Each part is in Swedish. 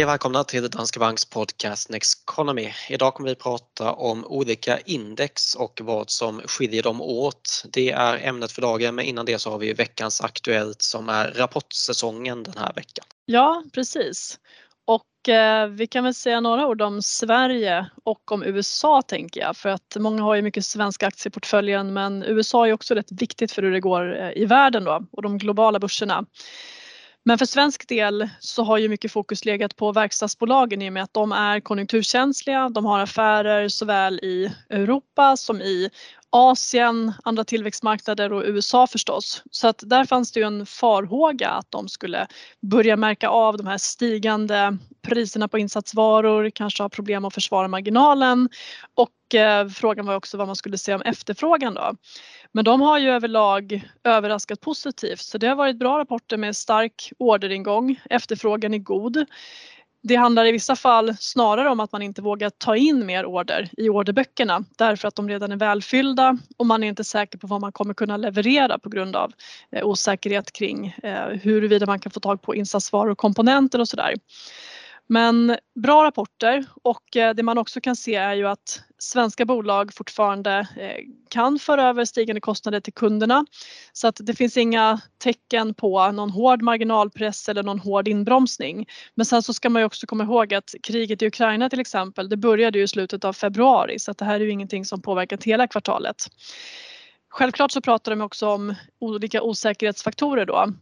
Hej och välkomna till Danske Banks podcast Next Economy. Idag kommer vi prata om olika index och vad som skiljer dem åt. Det är ämnet för dagen men innan det så har vi veckans Aktuellt som är rapportsäsongen den här veckan. Ja, precis. Och eh, vi kan väl säga några ord om Sverige och om USA tänker jag för att många har ju mycket svenska aktier i portföljen men USA är också rätt viktigt för hur det går eh, i världen då och de globala börserna. Men för svensk del så har ju mycket fokus legat på verkstadsbolagen i och med att de är konjunkturkänsliga. De har affärer såväl i Europa som i Asien, andra tillväxtmarknader och USA förstås. Så att där fanns det ju en farhåga att de skulle börja märka av de här stigande priserna på insatsvaror, kanske ha problem att försvara marginalen och eh, frågan var också vad man skulle se om efterfrågan då. Men de har ju överlag överraskat positivt så det har varit bra rapporter med stark orderingång, efterfrågan är god. Det handlar i vissa fall snarare om att man inte vågar ta in mer order i orderböckerna därför att de redan är välfyllda och man är inte säker på vad man kommer kunna leverera på grund av eh, osäkerhet kring eh, huruvida man kan få tag på insatsvaror och komponenter och sådär. Men bra rapporter och eh, det man också kan se är ju att svenska bolag fortfarande eh, kan föra över stigande kostnader till kunderna. Så att det finns inga tecken på någon hård marginalpress eller någon hård inbromsning. Men sen så ska man ju också komma ihåg att kriget i Ukraina till exempel, det började ju i slutet av februari så att det här är ju ingenting som påverkat hela kvartalet. Självklart så pratar de också om olika osäkerhetsfaktorer då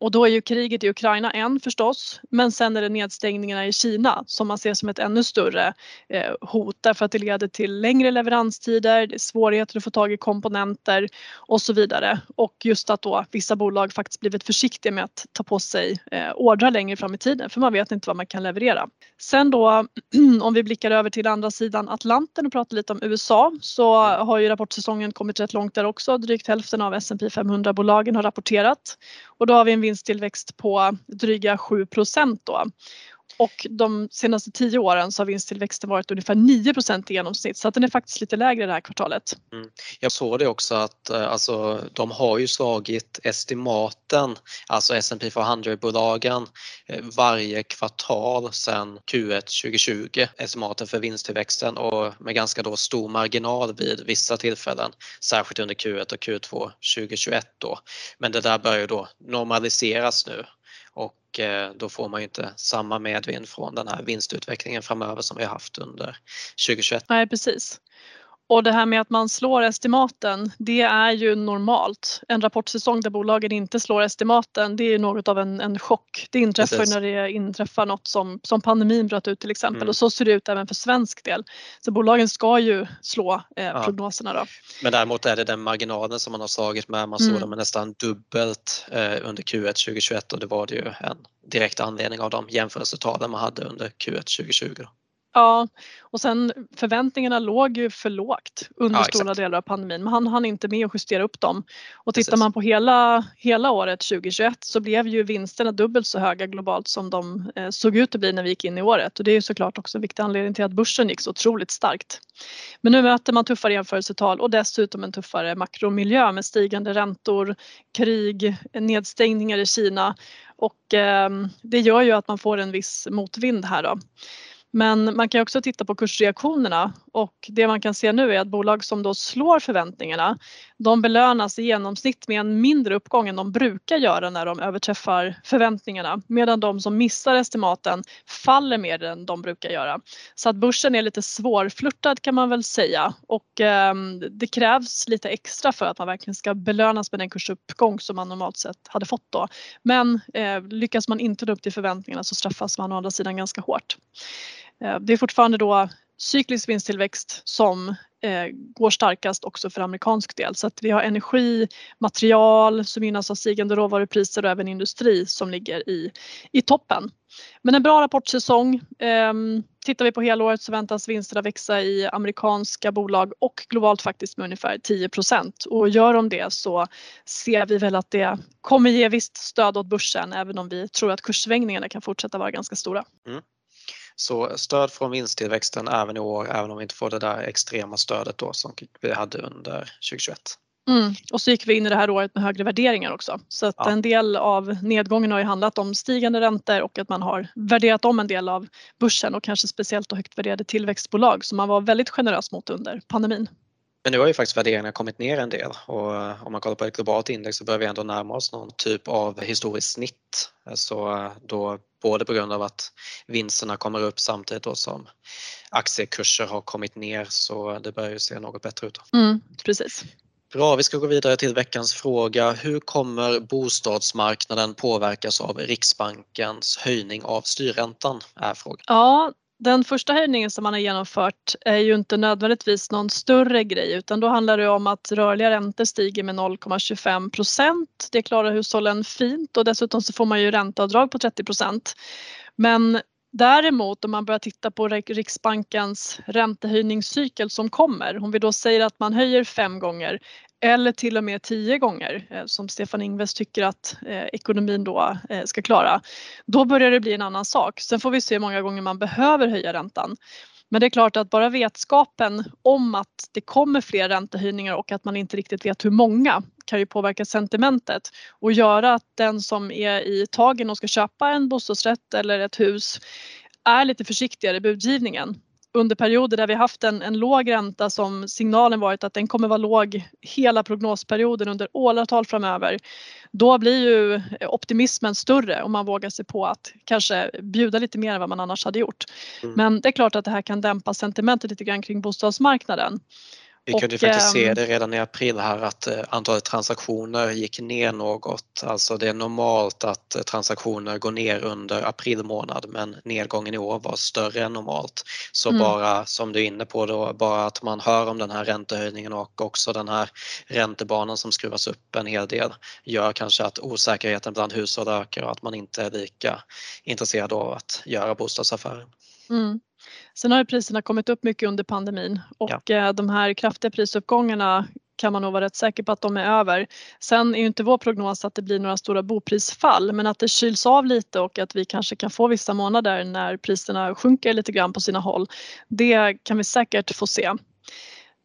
och då är ju kriget i Ukraina en förstås, men sen är det nedstängningarna i Kina som man ser som ett ännu större eh, hot därför att det leder till längre leveranstider, svårigheter att få tag i komponenter och så vidare. Och just att då vissa bolag faktiskt blivit försiktiga med att ta på sig eh, ordrar längre fram i tiden för man vet inte vad man kan leverera. Sen då om vi blickar över till andra sidan Atlanten och pratar lite om USA så har ju rapportsäsongen kommit rätt långt där också. Drygt hälften av S&P 500-bolagen har rapporterat och då har vi en en vinsttillväxt på dryga 7 procent då. Och de senaste tio åren så har vinsttillväxten varit ungefär 9% i genomsnitt så att den är faktiskt lite lägre det här kvartalet. Mm. Jag såg det också att eh, alltså, de har ju slagit estimaten, alltså S&P 500-bolagen eh, varje kvartal sedan Q1 2020, estimaten för vinsttillväxten och med ganska då stor marginal vid vissa tillfällen, särskilt under Q1 och Q2 2021 då. Men det där börjar då normaliseras nu och eh, då får man ju inte samma medvind från den här vinstutvecklingen framöver som vi har haft under 2021. Nej precis. Och det här med att man slår estimaten, det är ju normalt. En rapportsäsong där bolagen inte slår estimaten, det är något av en, en chock. Det inträffar Precis. när det inträffar något som, som pandemin bröt ut till exempel mm. och så ser det ut även för svensk del. Så bolagen ska ju slå eh, ja. prognoserna då. Men däremot är det den marginalen som man har slagit med. Man såg mm. den med nästan dubbelt eh, under Q1 2021 och det var det ju en direkt anledning av de jämförelsetalen man hade under Q1 2020. Då. Ja, och sen förväntningarna låg ju för lågt under ja, stora delar av pandemin men han hann inte med att justera upp dem. Och tittar Precis. man på hela, hela året 2021 så blev ju vinsterna dubbelt så höga globalt som de eh, såg ut att bli när vi gick in i året och det är ju såklart också en viktig anledning till att börsen gick så otroligt starkt. Men nu möter man tuffare jämförelsetal och dessutom en tuffare makromiljö med stigande räntor, krig, nedstängningar i Kina och eh, det gör ju att man får en viss motvind här då. Men man kan också titta på kursreaktionerna och det man kan se nu är att bolag som då slår förväntningarna de belönas i genomsnitt med en mindre uppgång än de brukar göra när de överträffar förväntningarna medan de som missar estimaten faller mer än de brukar göra. Så att börsen är lite svårflörtad kan man väl säga och eh, det krävs lite extra för att man verkligen ska belönas med den kursuppgång som man normalt sett hade fått då. Men eh, lyckas man inte nå upp till förväntningarna så straffas man å andra sidan ganska hårt. Eh, det är fortfarande då cyklisk vinsttillväxt som eh, går starkast också för amerikansk del. Så att vi har energi, material som gynnas av stigande råvarupriser och även industri som ligger i, i toppen. Men en bra rapportsäsong. Ehm, tittar vi på helåret så väntas vinsterna växa i amerikanska bolag och globalt faktiskt med ungefär 10 och gör de det så ser vi väl att det kommer ge visst stöd åt börsen även om vi tror att kurssvängningarna kan fortsätta vara ganska stora. Mm. Så stöd från vinsttillväxten även i år, även om vi inte får det där extrema stödet då som vi hade under 2021. Mm. Och så gick vi in i det här året med högre värderingar också. Så att ja. en del av nedgången har ju handlat om stigande räntor och att man har värderat om en del av börsen och kanske speciellt då högt värderade tillväxtbolag som man var väldigt generös mot under pandemin. Men nu har ju faktiskt värderingarna kommit ner en del och eh, om man kollar på ett globalt index så börjar vi ändå närma oss någon typ av historiskt snitt. Så eh, då både på grund av att vinsterna kommer upp samtidigt då som aktiekurser har kommit ner så det börjar ju se något bättre ut. Mm, precis. Bra, vi ska gå vidare till veckans fråga. Hur kommer bostadsmarknaden påverkas av Riksbankens höjning av styrräntan? Är frågan. Ja, den första höjningen som man har genomfört är ju inte nödvändigtvis någon större grej utan då handlar det om att rörliga räntor stiger med 0,25 procent. Det klarar hushållen fint och dessutom så får man ju ränteavdrag på 30 procent. Men Däremot om man börjar titta på Riksbankens räntehöjningscykel som kommer, om vi då säger att man höjer fem gånger eller till och med tio gånger eh, som Stefan Ingves tycker att eh, ekonomin då eh, ska klara, då börjar det bli en annan sak. Sen får vi se hur många gånger man behöver höja räntan. Men det är klart att bara vetskapen om att det kommer fler räntehöjningar och att man inte riktigt vet hur många kan ju påverka sentimentet. Och göra att den som är i tagen och ska köpa en bostadsrätt eller ett hus är lite försiktigare i budgivningen under perioder där vi haft en, en låg ränta som signalen varit att den kommer vara låg hela prognosperioden under åratal framöver. Då blir ju optimismen större om man vågar sig på att kanske bjuda lite mer än vad man annars hade gjort. Mm. Men det är klart att det här kan dämpa sentimentet lite grann kring bostadsmarknaden. Vi kunde och, faktiskt se ehm, det redan i april här att eh, antalet transaktioner gick ner något. Alltså det är normalt att eh, transaktioner går ner under april månad men nedgången i år var större än normalt. Så mm. bara som du är inne på då, bara att man hör om den här räntehöjningen och också den här räntebanan som skruvas upp en hel del gör kanske att osäkerheten bland hushåll ökar och att man inte är lika intresserad av att göra bostadsaffärer. Mm. Sen har priserna kommit upp mycket under pandemin och ja. Eh, de här kraftiga prisuppgångarna kan man nog vara rätt säker på att de är över. Sen är ju inte vår prognos att det blir några stora boprisfall men att det kyls av lite och att vi kanske kan få vissa månader när priserna sjunker lite grann på sina håll. Det kan vi säkert få se.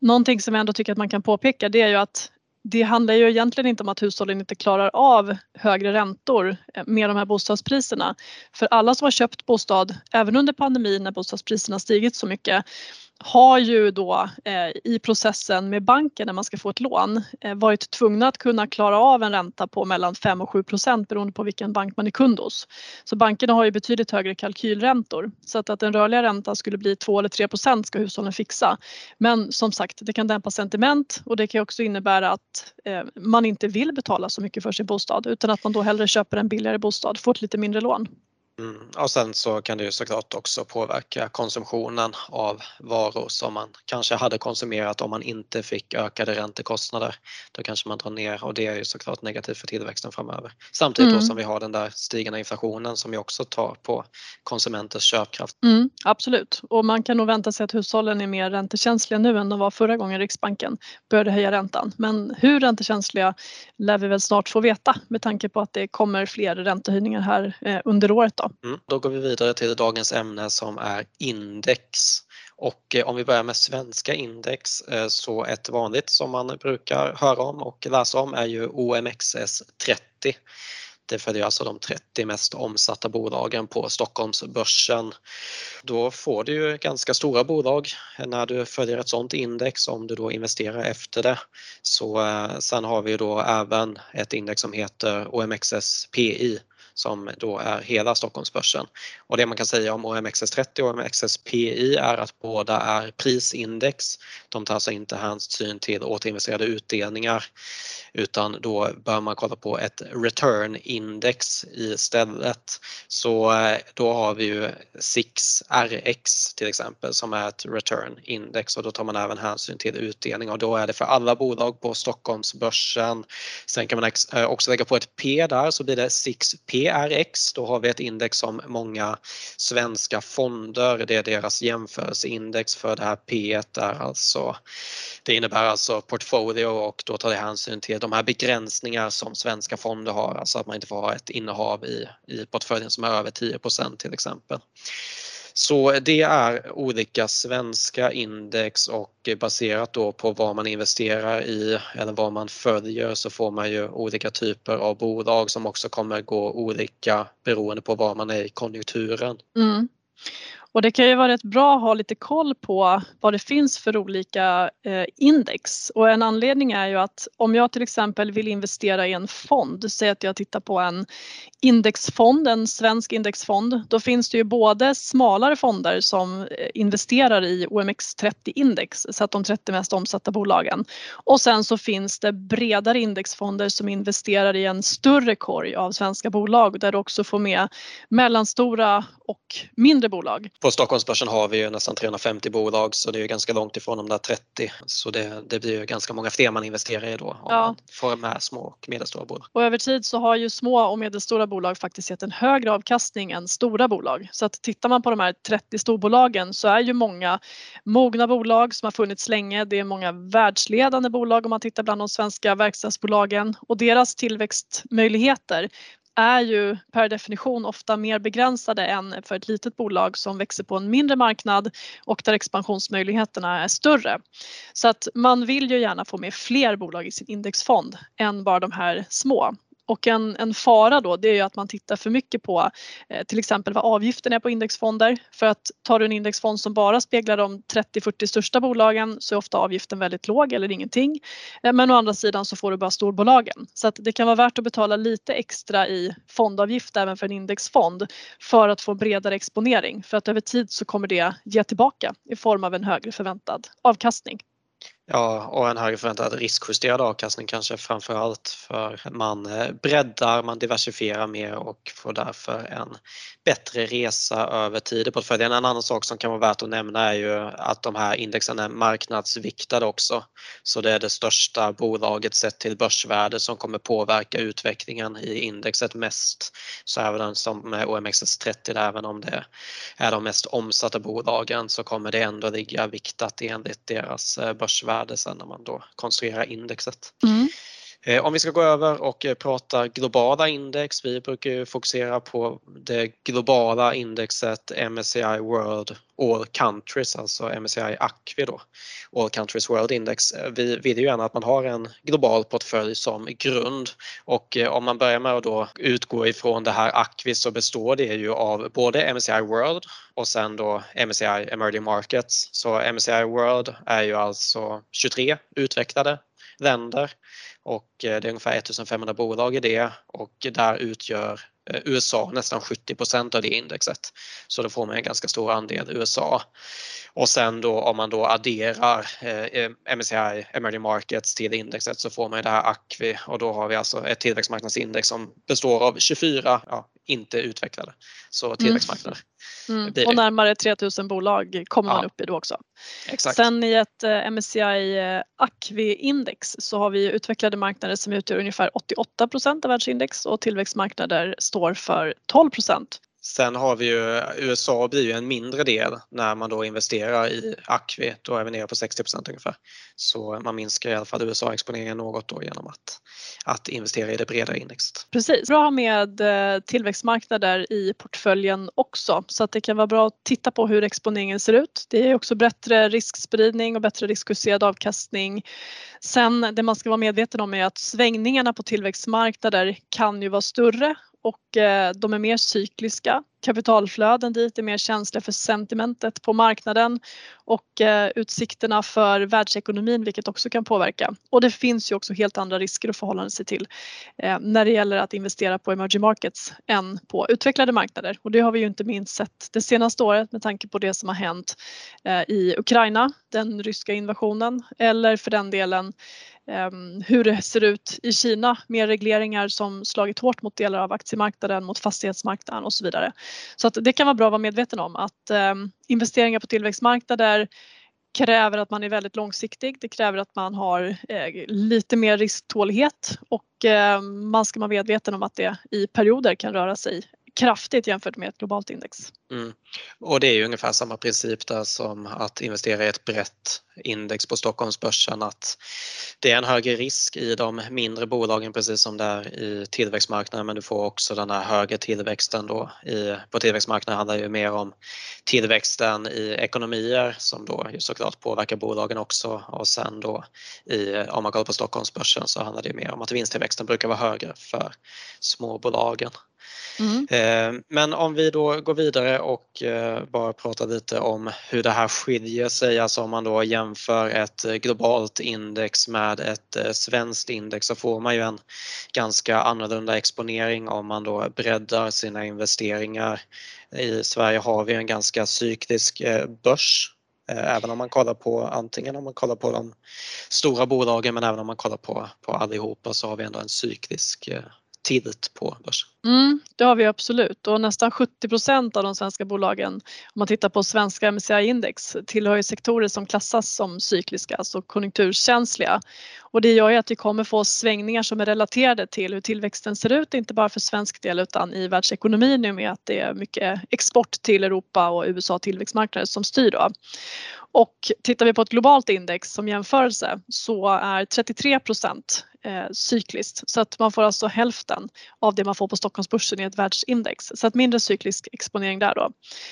Någonting som jag ändå tycker att man kan påpeka det är ju att det handlar ju egentligen inte om att hushållen inte klarar av högre räntor eh, med de här bostadspriserna. För alla som har köpt bostad, även under pandemin när bostadspriserna stigit så mycket, har ju då eh, i processen med banken när man ska få ett lån eh, varit tvungna att kunna klara av en ränta på mellan 5 och 7 procent beroende på vilken bank man är kund hos. Så bankerna har ju betydligt högre kalkylräntor så att, att den rörliga räntan skulle bli 2 eller 3 procent ska hushållen fixa. Men som sagt, det kan dämpa sentiment och det kan också innebära att eh, man inte vill betala så mycket för sin bostad utan att man då hellre köper en billigare bostad, får ett lite mindre lån. Mm. Och sen så kan det ju såklart också påverka konsumtionen av varor som man kanske hade konsumerat om man inte fick ökade räntekostnader. Då kanske man drar ner och det är ju såklart negativt för tillväxten framöver. Samtidigt mm. som vi har den där stigande inflationen som ju också tar på konsumenters köpkraft. Mm, absolut, och man kan nog vänta sig att hushållen är mer räntekänsliga nu än de var förra gången Riksbanken började höja räntan. Men hur räntekänsliga lär vi väl snart få veta med tanke på att det kommer fler räntehöjningar här eh, under året. Då. Mm. Då går vi vidare till dagens ämne som är index. Och eh, om vi börjar med svenska index eh, så ett vanligt som man brukar höra om och läsa om är ju OMXS 30. Det följer alltså de 30 mest omsatta bolagen på Stockholmsbörsen. Då får du ju ganska stora bolag när du följer ett sådant index om du då investerar efter det. Så eh, sen har vi då även ett index som heter OMXS PI som då är hela Stockholmsbörsen. Och det man kan säga om OMXS30 och OMXSPI är att båda är prisindex. De tar alltså inte hänsyn till återinvesterade utdelningar utan då bör man kolla på ett return index istället. Så eh, då har vi ju SIX RX till exempel som är ett return index och då tar man även hänsyn till utdelning och då är det för alla bolag på Stockholmsbörsen. Sen kan man eh, också lägga på ett P där så blir det 6P TRX, då har vi ett index som många svenska fonder, det är deras jämförelseindex för det här P1 är alltså, det innebär alltså portfolio och då tar det hänsyn till de här begränsningar som svenska fonder har, alltså att man inte får ha ett innehav i, i portföljen som är över 10 till exempel. Så det är olika svenska index och baserat då på vad man investerar i eller vad man följer så får man ju olika typer av bolag som också kommer gå olika beroende på var man är i konjunkturen. Mm. Och det kan ju vara rätt bra att ha lite koll på vad det finns för olika eh, index. Och en anledning är ju att om jag till exempel vill investera i en fond, säg att jag tittar på en indexfond, en svensk indexfond, då finns det ju både smalare fonder som eh, investerar i OMX30 index, så att de 30 mest omsatta bolagen. Och sen så finns det bredare indexfonder som investerar i en större korg av svenska bolag där du också får med mellanstora och mindre bolag. På Stockholmsbörsen har vi ju nästan 350 bolag så det är ganska långt ifrån de där 30. Så det, det blir ju ganska många fler man investerar i då om ja. man får med små och medelstora bolag. Och över tid så har ju små och medelstora bolag faktiskt gett en högre avkastning än stora bolag. Så att tittar man på de här 30 storbolagen så är ju många mogna bolag som har funnits länge. Det är många världsledande bolag om man tittar bland de svenska verkstadsbolagen och deras tillväxtmöjligheter är ju per definition ofta mer begränsade än för ett litet bolag som växer på en mindre marknad och där expansionsmöjligheterna är större. Så att man vill ju gärna få med fler bolag i sin indexfond än bara de här små. Och en, en fara då det är ju att man tittar för mycket på eh, till exempel vad avgiften är på indexfonder. För att tar du en indexfond som bara speglar de 30-40 största bolagen så är ofta avgiften väldigt låg eller ingenting. Eh, men å andra sidan så får du bara storbolagen. Så att det kan vara värt att betala lite extra i fondavgift även för en indexfond för att få bredare exponering. För att över tid så kommer det ge tillbaka i form av en högre förväntad avkastning. Ja, och en högre förväntad riskjusterad avkastning kanske framför allt för man eh, breddar, man diversifierar mer och får därför en bättre resa över tid i portföljen. En annan sak som kan vara värt att nämna är ju att de här indexen är marknadsviktade också. Så det är det största bolaget sett till börsvärde som kommer påverka utvecklingen i indexet mest. Så även som OMXS30, även om det är de mest omsatta bolagen så kommer det ändå ligga viktat enligt deras eh, börsvärde värde sen när man då konstruerar indexet. Mm. Eh, om vi ska gå över och eh, prata globala index, vi brukar ju fokusera på det globala indexet MSCI World All Countries, alltså MSCI Acvi då, All Countries World Index. Eh, vi vill ju gärna att man har en global portfölj som grund och om man börjar med att då utgå ifrån det här Acvi så består det ju av både MSCI World och sen då MSCI Emerging Markets. Så MSCI World är ju alltså 23 utvecklade länder och eh, det är ungefär 1500 bolag i det och där utgör eh, USA nästan 70% av det indexet. Så då får man en ganska stor andel USA. Och sen då om man då adderar eh, eh MSCI Emerging Markets till indexet så får man det här ACVI och då har vi alltså ett tillväxtmarknadsindex som består av 24 ja, inte utvecklade, så tillväxtmarknader. Mm. Mm. Och närmare 3000 bolag kommer ja. man upp i då också. Exakt. Sen i ett eh, MSCI eh, Acvi-index så har vi utvecklade marknader som utgör ungefär 88% av världsindex och tillväxtmarknader står för 12 Sen har vi ju USA blir ju en mindre del när man då investerar i Acvi, då är vi nere på 60% ungefär. Så man minskar i alla fall USA-exponeringen något då genom att, att investera i det bredare indexet. Precis, bra med eh, tillväxtmarknader i portföljen också så att det kan vara bra att titta på hur exponeringen ser ut. Det är också bättre riskspridning och bättre riskjusterad avkastning. Sen det man ska vara medveten om är att svängningarna på tillväxtmarknader kan ju vara större och eh, de är mer cykliska. Kapitalflöden dit är mer känsliga för sentimentet på marknaden och eh, utsikterna för världsekonomin vilket också kan påverka. Och det finns ju också helt andra risker att förhålla sig till eh, när det gäller att investera på emerging markets än på utvecklade marknader. Och det har vi ju inte minst sett det senaste året med tanke på det som har hänt eh, i Ukraina, den ryska invasionen eller för den delen ehm, hur det ser ut i Kina med regleringar som slagit hårt mot delar av aktiemarknaden, mot fastighetsmarknaden och så vidare. Så att det kan vara bra att vara medveten om att ehm, investeringar på tillväxtmarknader kräver att man är väldigt långsiktig. Det kräver att man har eh, lite mer risktålighet och eh, man ska vara medveten om att det i perioder kan röra sig kraftigt jämfört med ett globalt index. Mm. Och det är ju ungefär samma princip där som att investera i ett brett index på Stockholmsbörsen att det är en högre risk i de mindre bolagen precis som det är i tillväxtmarknaden men du får också den här högre tillväxten då. I, på tillväxtmarknaden handlar det ju mer om tillväxten i ekonomier som då ju såklart påverkar bolagen också och sen då i, om man kollar på Stockholmsbörsen så handlar det mer om att vinsttillväxten brukar vara högre för småbolagen. Mm. Eh, men om vi då går vidare och eh, bara pratar lite om hur det här skiljer sig, alltså om man då jämför ett eh, globalt index med ett svenskt index så får man ju en ganska annorlunda exponering om man då breddar sina investeringar. I Sverige har vi en ganska cyklisk börs Även om man kollar på antingen om man kollar på de stora bolagen men även om man kollar på, på allihopa så har vi ändå en cyklisk tidigt på börsen. Mm, det har vi absolut och nästan 70 procent av de svenska bolagen om man tittar på svenska MSCI-index tillhör ju sektorer som klassas som cykliska, alltså konjunkturkänsliga. Och det gör ju att vi kommer få svängningar som är relaterade till hur tillväxten ser ut, inte bara för svensk del utan i världsekonomin nu med att det är mycket export till Europa och USA tillväxtmarknader som styr då. Och tittar vi på ett globalt index som jämförelse så är 33 procent eh, cykliskt så att man får alltså hälften av det man får på Stockholmsbörsen i ett världsindex. Så att mindre cyklisk exponering där då.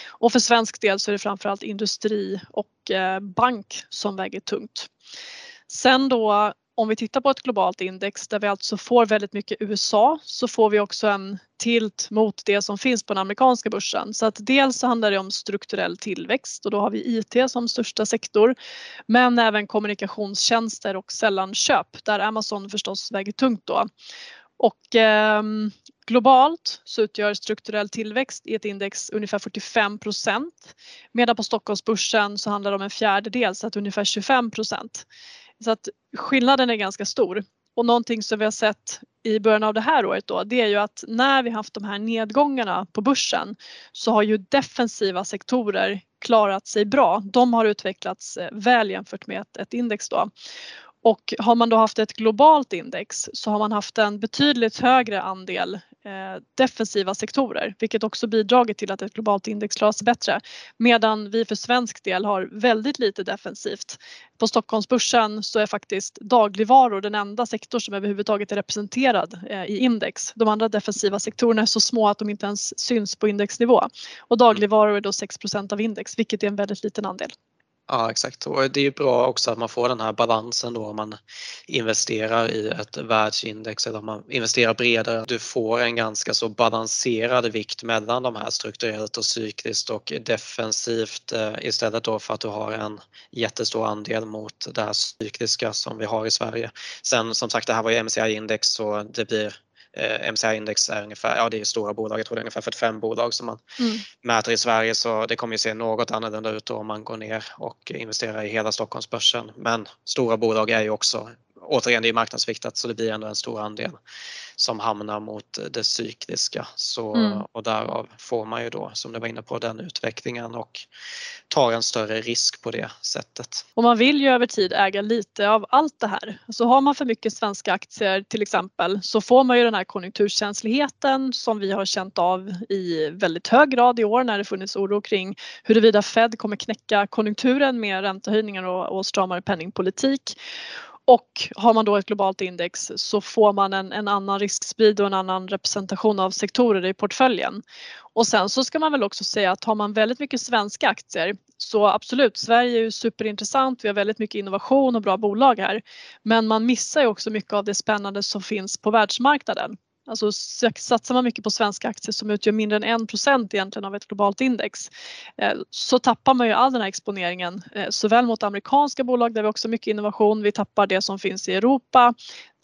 Och för svensk del så är det framförallt industri och eh, bank som väger tungt. Sen då om vi tittar på ett globalt index där vi alltså får väldigt mycket USA så får vi också en tilt mot det som finns på den amerikanska börsen. Så att dels så handlar det om strukturell tillväxt och då har vi IT som största sektor men även kommunikationstjänster och sällanköp där Amazon förstås väger tungt då. Och eh, globalt så utgör strukturell tillväxt i ett index ungefär 45 procent medan på Stockholmsbörsen så handlar det om en fjärdedel så att ungefär 25 procent. Så att skillnaden är ganska stor. Och någonting som vi har sett i början av det här året då, det är ju att när vi haft de här nedgångarna på börsen så har ju defensiva sektorer klarat sig bra. De har utvecklats eh, väl jämfört med ett, ett index då. Och har man då haft ett globalt index så har man haft en betydligt högre andel Eh, defensiva sektorer vilket också bidragit till att ett globalt index klarar sig bättre. Medan vi för svensk del har väldigt lite defensivt. På Stockholmsbörsen så är faktiskt dagligvaror den enda sektor som överhuvudtaget är representerad eh, i index. De andra defensiva sektorerna är så små att de inte ens syns på indexnivå. Och dagligvaror är då 6% av index vilket är en väldigt liten andel. Ja exakt och det är bra också att man får den här balansen då om man investerar i ett världsindex eller om man investerar bredare. Du får en ganska så balanserad vikt mellan de här strukturellt och cykliskt och defensivt eh, istället då för att du har en jättestor andel mot det här cykliska som vi har i Sverige. Sen som sagt det här var ju MCI-index så det blir eh, MCI-index är ungefär, ja det är stora bolag, jag tror det är ungefär 45 bolag som man mm. mäter i Sverige så det kommer ju se något annorlunda ut om man går ner och investerar i hela Stockholmsbörsen. Men stora bolag är ju också återigen, det är marknadsviktat så det blir ändå en stor andel som hamnar mot det cykliska. Så, mm. Och därav får man ju då, som du var inne på, den utvecklingen och tar en större risk på det sättet. Och man vill ju över tid äga lite av allt det här. Så har man för mycket svenska aktier till exempel så får man ju den här konjunkturkänsligheten som vi har känt av i väldigt hög grad i år när det funnits oro kring huruvida Fed kommer knäcka konjunkturen med räntehöjningar och, och stramare penningpolitik. Och har man då ett globalt index så får man en, en annan risksprid och en annan representation av sektorer i portföljen. Och sen så ska man väl också säga att har man väldigt mycket svenska aktier så absolut, Sverige är ju superintressant. Vi har väldigt mycket innovation och bra bolag här. Men man missar ju också mycket av det spännande som finns på världsmarknaden. Alltså satsar man mycket på svenska aktier som utgör mindre än 1 egentligen av ett globalt index eh, så tappar man ju all den här exponeringen eh, såväl mot amerikanska bolag där vi också har mycket innovation, vi tappar det som finns i Europa.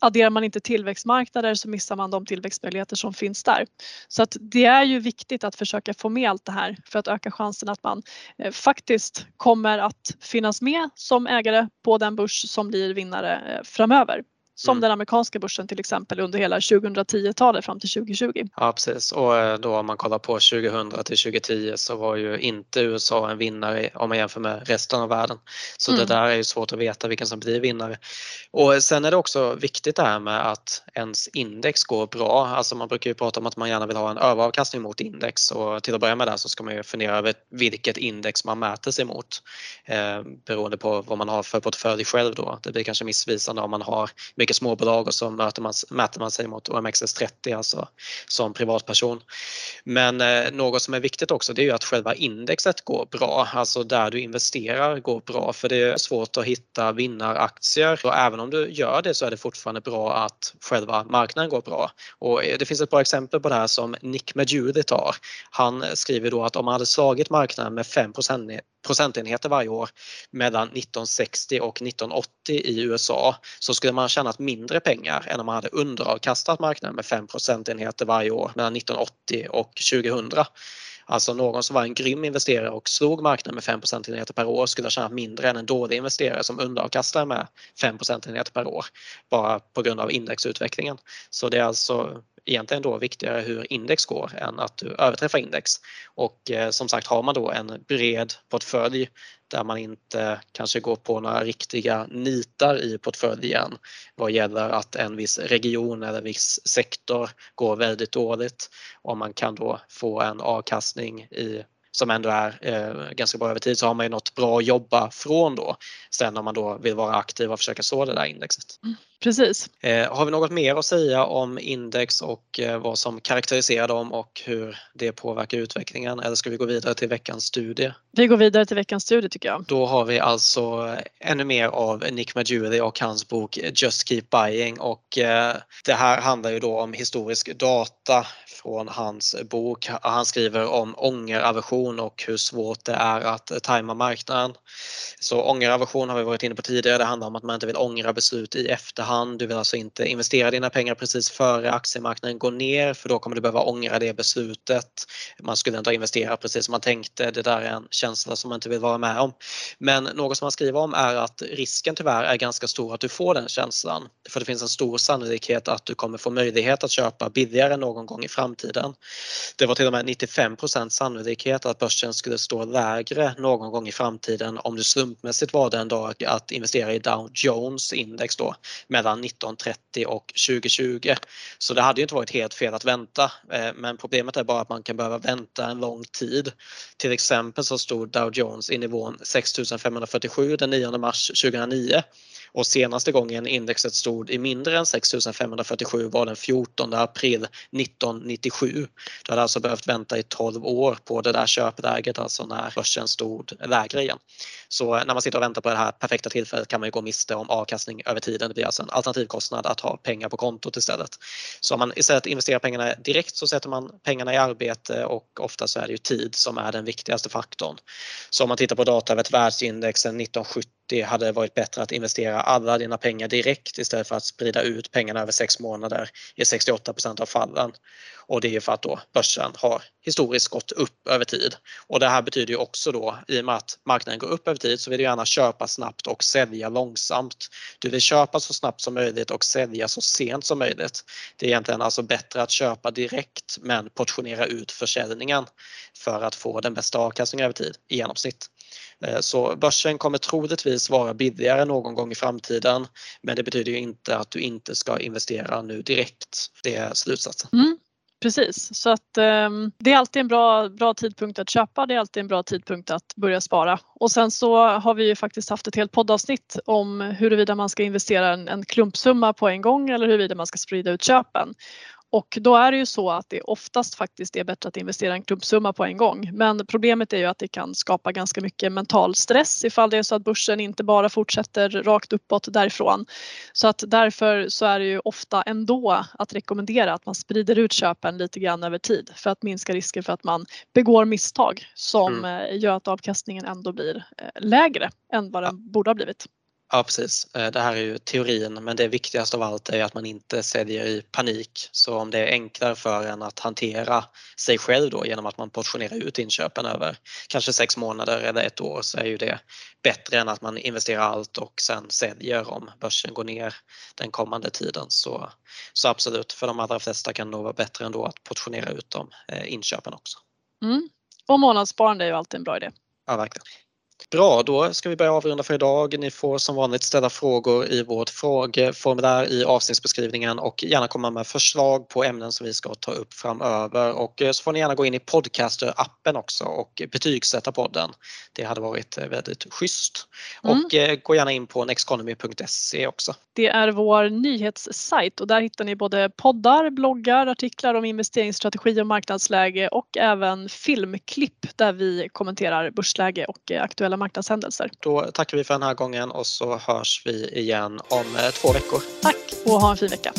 Adderar man inte tillväxtmarknader så missar man de tillväxtmöjligheter som finns där. Så att det är ju viktigt att försöka få med allt det här för att öka chansen att man eh, faktiskt kommer att finnas med som ägare på den börs som blir vinnare framöver som Mm. den amerikanska börsen till exempel under hela 2010-talet fram till 2020. Ja precis och eh, då om man kollar på 2000 till 2010 så var ju inte USA en vinnare om man jämför med resten av världen. Så Mm. det där är ju svårt att veta vilken som blir vinnare. Och sen är det också viktigt det här med att ens index går bra. Alltså man brukar ju prata om att man gärna vill ha en överavkastning mot index och till att börja med där så ska man ju fundera över vilket index man mäter sig mot eh, beroende på vad man har för portfölj själv då. Det blir kanske missvisande om man har mycket småbolag och så möter man, mäter man sig mot OMXS30 alltså som privatperson. Men eh, något som är viktigt också det är ju att själva indexet går bra, alltså där du investerar går bra för det är svårt att hitta vinnaraktier och även om du gör det så är det fortfarande bra att själva marknaden går bra. Och eh, det finns ett bra exempel på det här som Nick Majudi tar. Han skriver då att om man hade slagit marknaden med 5 procentenheter varje år mellan 1960 och 1980 i USA så skulle man ha tjänat mindre pengar än om man hade underavkastat marknaden med 5 procentenheter varje år mellan 1980 och 2000. Alltså någon som var en grym investerare och slog marknaden med 5 procentenheter per år skulle ha tjänat mindre än en dålig investerare som underavkastar med 5 procentenheter per år bara på grund av indexutvecklingen. Så det är alltså egentligen då viktigare hur index går än att du överträffar index. Och eh, som sagt har man då en bred portfölj där man inte kanske går på några riktiga nitar i portföljen vad gäller att en viss region eller viss sektor går väldigt dåligt och man kan då få en avkastning i som ändå är eh, ganska bra över tid så har man ju något bra att jobba från då. Sen om man då vill vara aktiv och försöka så det där indexet. Mm. Precis. Eh, har vi något mer att säga om index och eh, vad som karaktäriserar dem och hur det påverkar utvecklingen eller ska vi gå vidare till veckans studie? Vi går vidare till veckans studie tycker jag. Då har vi alltså ännu mer av Nick Majuri och hans bok Just Keep Buying och eh, det här handlar ju då om historisk data från hans bok. Han skriver om ångeraversion och hur svårt det är att tajma marknaden. Så ångeraversion har vi varit inne på tidigare. Det handlar om att man inte vill ångra beslut i efterhand. Du vill alltså inte investera dina pengar precis före aktiemarknaden går ner för då kommer du behöva ångra det beslutet. Man skulle inte ha investerat precis som man tänkte. Det där är en känsla som man inte vill vara med om. Men något som man skriver om är att risken tyvärr är ganska stor att du får den känslan. För det finns en stor sannolikhet att du kommer få möjlighet att köpa billigare någon gång i framtiden. Det var till och med 95% sannolikhet att börsen skulle stå lägre någon gång i framtiden om du slumpmässigt valde en dag att investera i Dow Jones index då mellan 1930 och 2020. Så det hade ju inte varit helt fel att vänta eh, men problemet är bara att man kan behöva vänta en lång tid. Till exempel så stod Dow Jones i nivån 6547 den 9 mars 2009 och senaste gången indexet stod i mindre än 6547 var den 14 april 1997. Du hade alltså behövt vänta i 12 år på det där köpläget, alltså när börsen stod lägre igen. Så när man sitter och väntar på det här perfekta tillfället kan man ju gå miste om avkastning över tiden. Det blir alltså en alternativkostnad att ha pengar på kontot istället. Så om man istället investerar pengarna direkt så sätter man pengarna i arbete och ofta så är det ju tid som är den viktigaste faktorn. Så om man tittar på data över ett världsindex sedan 1970 det hade varit bättre att investera alla dina pengar direkt istället för att sprida ut pengarna över sex månader i 68% av fallen. Och det är ju för att då börsen har historiskt gått upp över tid. Och det här betyder ju också då, i och med att marknaden går upp över tid, så vill du gärna köpa snabbt och sälja långsamt. Du vill köpa så snabbt som möjligt och sälja så sent som möjligt. Det är egentligen alltså bättre att köpa direkt men portionera ut försäljningen för att få den bästa avkastningen över tid i genomsnitt. Eh, så börsen kommer troligtvis vara billigare någon gång i framtiden men det betyder ju inte att du inte ska investera nu direkt. Det är slutsatsen. Mm. Precis, så att um, det är alltid en bra, bra tidpunkt att köpa, det är alltid en bra tidpunkt att börja spara. Och sen så har vi ju faktiskt haft ett helt poddavsnitt om huruvida man ska investera en, en klumpsumma på en gång eller huruvida man ska sprida ut köpen. Och då är det ju så att det oftast faktiskt är bättre att investera en klumpsumma på en gång. Men problemet är ju att det kan skapa ganska mycket mental stress ifall det är så att börsen inte bara fortsätter rakt uppåt därifrån. Så att därför så är det ju ofta ändå att rekommendera att man sprider ut köpen lite grann över tid för att minska risken för att man begår misstag som mm. gör att avkastningen ändå blir lägre än vad den borde ha blivit. Ja precis, eh, det här är ju teorin men det viktigaste av allt är att man inte säljer i panik. Så om det är enklare för en att hantera sig själv då genom att man portionerar ut inköpen över kanske sex månader eller ett år så är ju det bättre än att man investerar allt och sen säljer om börsen går ner den kommande tiden. Så, så absolut, för de allra flesta kan det nog vara bättre ändå att portionera ut de eh, inköpen också. Mm. Och månadssparande är ju alltid en bra idé. Ja, verkligen. Bra, då ska vi börja avrunda för idag. Ni får som vanligt ställa frågor i vårt frågeformulär i avsnittsbeskrivningen och gärna komma med förslag på ämnen som vi ska ta upp framöver. Och eh, så får ni gärna gå in i Podcaster-appen också och betygsätta podden. Det hade varit eh, väldigt schysst. Mm. Och eh, gå gärna in på nexteconomy.se också. Det är vår nyhetssajt och där hittar ni både poddar, bloggar, artiklar om investeringsstrategi och marknadsläge och även filmklipp där vi kommenterar börsläge och aktuella marknadshändelser. Då tackar vi för den här gången och så hörs vi igen om eh, två veckor. Tack och ha en fin vecka.